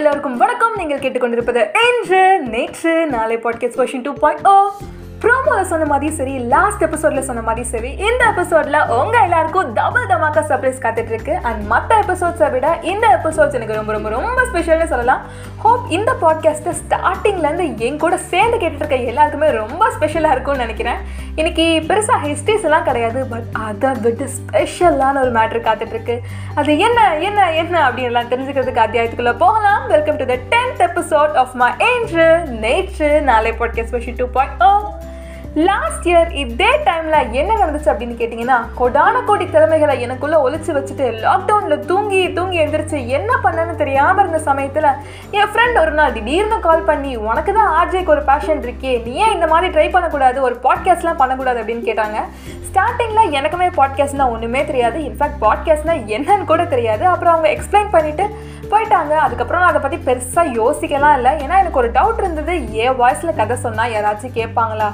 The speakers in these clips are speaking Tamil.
எல்லாருக்கும் வணக்கம். நீங்கள் கேட்டுக்கொண்டிருப்பது இன்று நேற்று நாளை podcast question two point O ப்ரோமோவில் சொன்ன மாதிரி சரி லாஸ்ட் எபிசோடில் சொன்ன மாதிரி சரி இந்த எபிசோடில் உங்கள் எல்லாருக்கும் டபுள் தமாக்கா சர்ப்ரைஸ் காத்துட்டு இருக்கு. அண்ட் மற்ற எபிசோட்ஸை விட இந்த எபிசோட்ஸ் எனக்கு ரொம்ப ரொம்ப ரொம்ப ஸ்பெஷல்னு சொல்லலாம். ஹோப் இந்த பாட்காஸ்ட்டை ஸ்டார்டிங்லேருந்து என் கூட சேர்ந்து கேட்டுட்டு இருக்க எல்லாருக்குமே ரொம்ப ஸ்பெஷலாக இருக்கும்னு நினைக்கிறேன். இன்னைக்கு பெருசாக ஹிஸ்ட்ரிஸ் எல்லாம் கிடையாது பட் அதை விட்டு ஸ்பெஷலான ஒரு மேட்ரு காத்துட்ருக்கு அது என்ன என்ன என்ன அப்படின்லாம் தெரிஞ்சுக்கிறதுக்கு அத்தியாயத்துக்குள்ளே போகலாம். Welcome to the tenth episode of my ஏஞ்சு Netru Naalai podcast special two point O last year இதே டைமில் என்ன நடந்துச்சு அப்படின்னு கேட்டிங்கன்னா கொடான கோடி திறமைகளை எனக்குள்ளே ஒழிச்சு வச்சுட்டு லாக்டவுனில் தூங்கி தூங்கி எழுந்திரிச்சு என்ன பண்ணேன்னு தெரியாமல் இருந்த சமயத்தில் என் ஃப்ரெண்ட் ஒரு நாள் திடீர்னு கால் பண்ணி உனக்கு தான் ஆர்ஜேக்கு ஒரு பேஷன் இருக்கே நீ ஏன் இந்த மாதிரி ட்ரை பண்ணக்கூடாது? ஒரு பாட்காஸ்ட்லாம் பண்ணக்கூடாது அப்படின்னு கேட்டாங்க. ஸ்டார்டிங்கில் எனக்குமே பாட்காஸ்ட்னால் ஒன்றுமே தெரியாது. இன்ஃபேக்ட் பாட்காஸ்ட்னால் என்னன்னு கூட தெரியாது. அப்புறம் அவங்க எக்ஸ்பிளைன் பண்ணிவிட்டு போயிட்டாங்க. அதுக்கப்புறம் நான் அதை பற்றி பெருசாக யோசிக்கலாம் இல்லை. ஏன்னா எனக்கு ஒரு டவுட் இருந்தது. ஏன் வாய்ஸில் கதை சொன்னால் யாராச்சும் கேட்பாங்களா?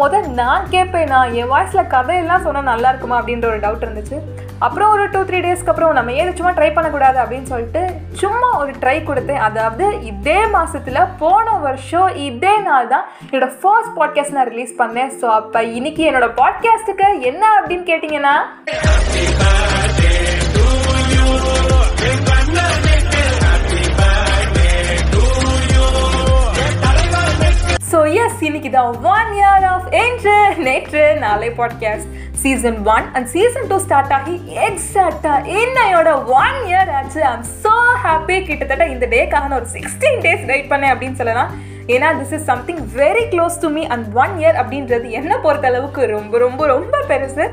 முதல் நான் கேட்பேனா? என் வாய்ஸில் கதையெல்லாம் சொன்னால் நல்லா இருக்குமா? அப்படின்ற ஒரு டவுட் இருந்துச்சு. அப்புறம் ஒரு டூ த்ரீ டேஸ்க்கு அப்புறம் நம்ம ஏது சும்மா ட்ரை பண்ணக்கூடாது அப்படின்னு சொல்லிட்டு சும்மா ஒரு ட்ரை கொடுத்தேன். அதாவது இதே மாதத்தில் போன வருஷம் இதே நாள் தான் என்னோட ஃபர்ஸ்ட் பாட்காஸ்ட் நான் ரிலீஸ் பண்ணேன். ஸோ அப்போ இன்னைக்கு என்னோட பாட்காஸ்ட்டுக்கு என்ன அப்படின்னு கேட்டிங்கன்னா ஸோ இன்னைக்கு தான் ஒன் இயர் ஆஃப் என்று Netru Naalai podcast season one and season two start ஆகி எக்ஸாக்டாக என்னையோட ஒன் இயர் ஆச்சு. ஐம் ஸோ ஹாப்பி கிட்டத்தட்ட இந்த டேக்காக நான் ஒரு சிக்ஸ்டீன் டேஸ் வெயிட் பண்ணேன் அப்படின்னு சொல்லலாம். ஏன்னா this is something very close to me and one year அப்படின்றது என்ன பொறுத்த அளவுக்கு ரொம்ப ரொம்ப ரொம்ப பெருசு.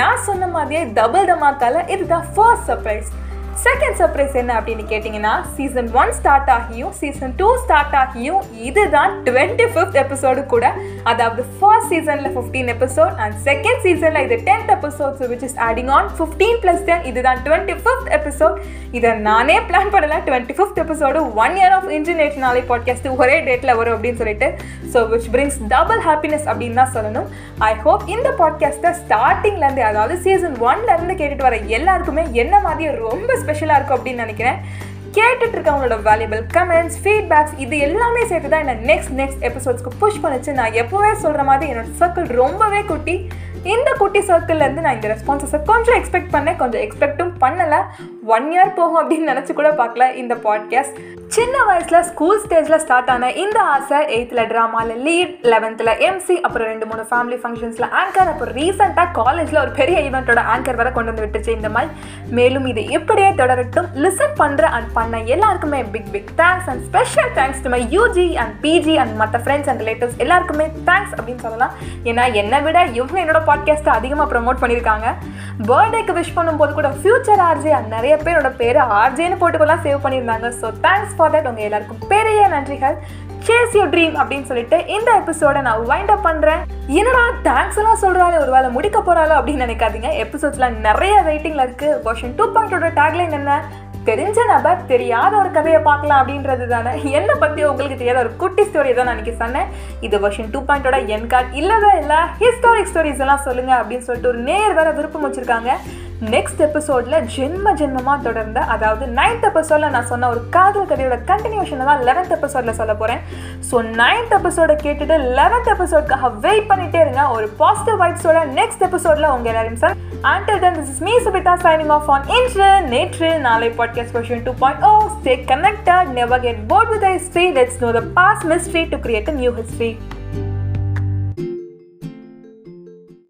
நான் சொன்ன மாதிரியே டபுள் தமாக்கால இதுதான் ஃபர்ஸ்ட் சர்ப்ரைஸ் செகண்ட் சர்ப்ரைஸ் என்ன அப்படின்னு கேட்டிங்கன்னா சீசன் ஒன் ஸ்டார்ட் ஆகியும் சீசன் டூ ஸ்டார்ட் ஆகியும் இதுதான் டுவெண்ட்டி ஃபிஃப்த் எபிசோடு கூட. அதாவது ஃபர்ஸ்ட் சீசனில் ஃபிஃப்டீன் எபிசோட் அண்ட் செகண்ட் சீசனில் இது tenth episodes which is adding on fifteen plus ten இதுதான் டுவெண்ட்டி ஃபிஃப்த் எபிசோட் இதை நானே பிளான் பண்ணல. Twenty fifth episode one year of internet Naalai podcast ஒரே டேட்டில் வரும் அப்படின்னு சொல்லிட்டு so which brings double happiness அப்படின்னு தான் சொல்லணும். ஐ ஹோப் இந்த பாட்காஸ்ட்டை ஸ்டார்டிங்லேருந்து அதாவது சீசன் ஒன்லேருந்து கேட்டுட்டு வர எல்லாருக்குமே என்ன மாதிரி ரொம்ப ஸ்பெஷலாக இருக்கும் அப்படின்னு நினைக்கிறேன். கேட்டுட்டு இருக்கவங்களோட வேல்யூபிள் கமெண்ட்ஸ் ஃபீட்பேக்ஸ் இது எல்லாமே சேர்த்து தான் என்னை நெக்ஸ்ட் நெக்ஸ்ட் எபிசோட்ஸ்க்கு புஷ் பண்ணிச்சு. நான் எப்போவே சொல்கிற மாதிரி என்னோட சர்க்கிள் ரொம்பவே குட்டி. இந்த குட்டி சர்க்கிள்லேருந்து நான் இந்த ரெஸ்பான்சஸை கொஞ்சம் எக்ஸ்பெக்ட் பண்ணேன். கொஞ்சம் எக்ஸ்பெக்ட்டும் பண்ணலை. ஒன் இயர் போகும் அப்படின்னு நினச்சி கூட பார்க்கல இந்த பாட்காஸ்ட் சின்ன வயசில் ஸ்கூல் ஸ்டேஜில் ஸ்டார்ட் ஆன இந்த ஆசை எயித்தில் ட்ராமாவில் லீட் லெவன்த்தில் எம்சி அப்புறம் ரெண்டு மூணு ஃபேமிலி ஃபங்க்ஷன்ஸில் ஆங்கர் அப்புறம் ரீசெண்டாக காலேஜில் ஒரு பெரிய ஈவெண்ட்டோட ஆங்கர் வர கொண்டு வந்து விட்டுச்சு இந்த மாதிரி. மேலும் இது இப்படியே தொடரட்டும். லிசன் பண்ணுற அண்ட் பண்ண எல்லாருக்குமே big big thanks and special thanks to my UG and PG and மற்ற ஃப்ரெண்ட்ஸ் அண்ட் ரிலேட்டிவ்ஸ் எல்லாருக்குமே தேங்க்ஸ் அப்படின்னு சொல்லலாம். ஏன்னா என்னை விட இவங்க என்னோட பாட்காஸ்ட்டை அதிகமாக ப்ரமோட் பண்ணியிருக்காங்க. பர்த்டேக்கு விஷ் பண்ணும்போது கூட ஃப்யூச்சர் ஆர்ஜே நிறைய பேரோட பேர் ஆர்ஜேன்னு போட்டுக்கெல்லாம் சேவ் பண்ணியிருந்தாங்க. ஸோ தேங்க்ஸ் ஃபார் தட் உங்கள் எல்லாருக்கும் பெரிய நன்றிகள். சேஸ் யூ ட்ரீம் அப்படின்னு சொல்லிட்டு இந்த எபிசோட நான் வைண்ட் அப் பண்ணுறேன் என்னடா தேங்க்ஸ் எல்லாம் சொல்கிறாலே ஒரு வேலை முடிக்க போகிறாளோ அப்படின்னு நினைக்காதீங்க. எபிசோட்ஸ்லாம் நிறைய வெயிட்டிங்கில் இருக்குது வெர்ஷன் டூ பாயிண்டோட டேக்லைன் என்ன? தெரிஞ்ச நபர் தெரியாத ஒரு கதையை பார்க்கலாம் அப்படின்றது தானே. என்னை பற்றி உங்களுக்கு தெரியாத ஒரு குட்டி ஸ்டோரி தான் நான் அன்றைக்கி சொன்னேன். இது வருஷன் டூ பாயிண்டோட என் கார்ட் இல்லவே இல்லை ஹிஸ்டாரிக் ஸ்டோரிஸ் எல்லாம் சொல்லுங்கள் அப்படின்னு சொல்லிட்டு ஒரு நேர் வேறு விருப்பம் வச்சுருக்காங்க. நெக்ஸ்ட் எபிசோடில் ஜென்ம ஜென்மமாக தொடர்ந்த அதாவது நைன்த் எபிசோடில் நான் சொன்ன ஒரு காதல் கதையோட கண்டினியூஷனை தான் லெவன்த் எபிசோடில் சொல்ல போகிறேன் ஸோ நைன்த் எபிசோடை கேட்டுட்டு லெவன்த் எபிசோடுக்காக வெயிட் பண்ணிகிட்டே இருங்க ஒரு பாசிட்டிவ் வைப்ஸோட நெக்ஸ்ட் எபிசோடில் உங்கள் எல்லாரையும் சார் ஆண்டல் தன் this is me Subitha signing off on Indru Netru Naalai podcast question two point O stay connected never get bored with I ஸ்ட்ரீ let's know the past mystery to create new history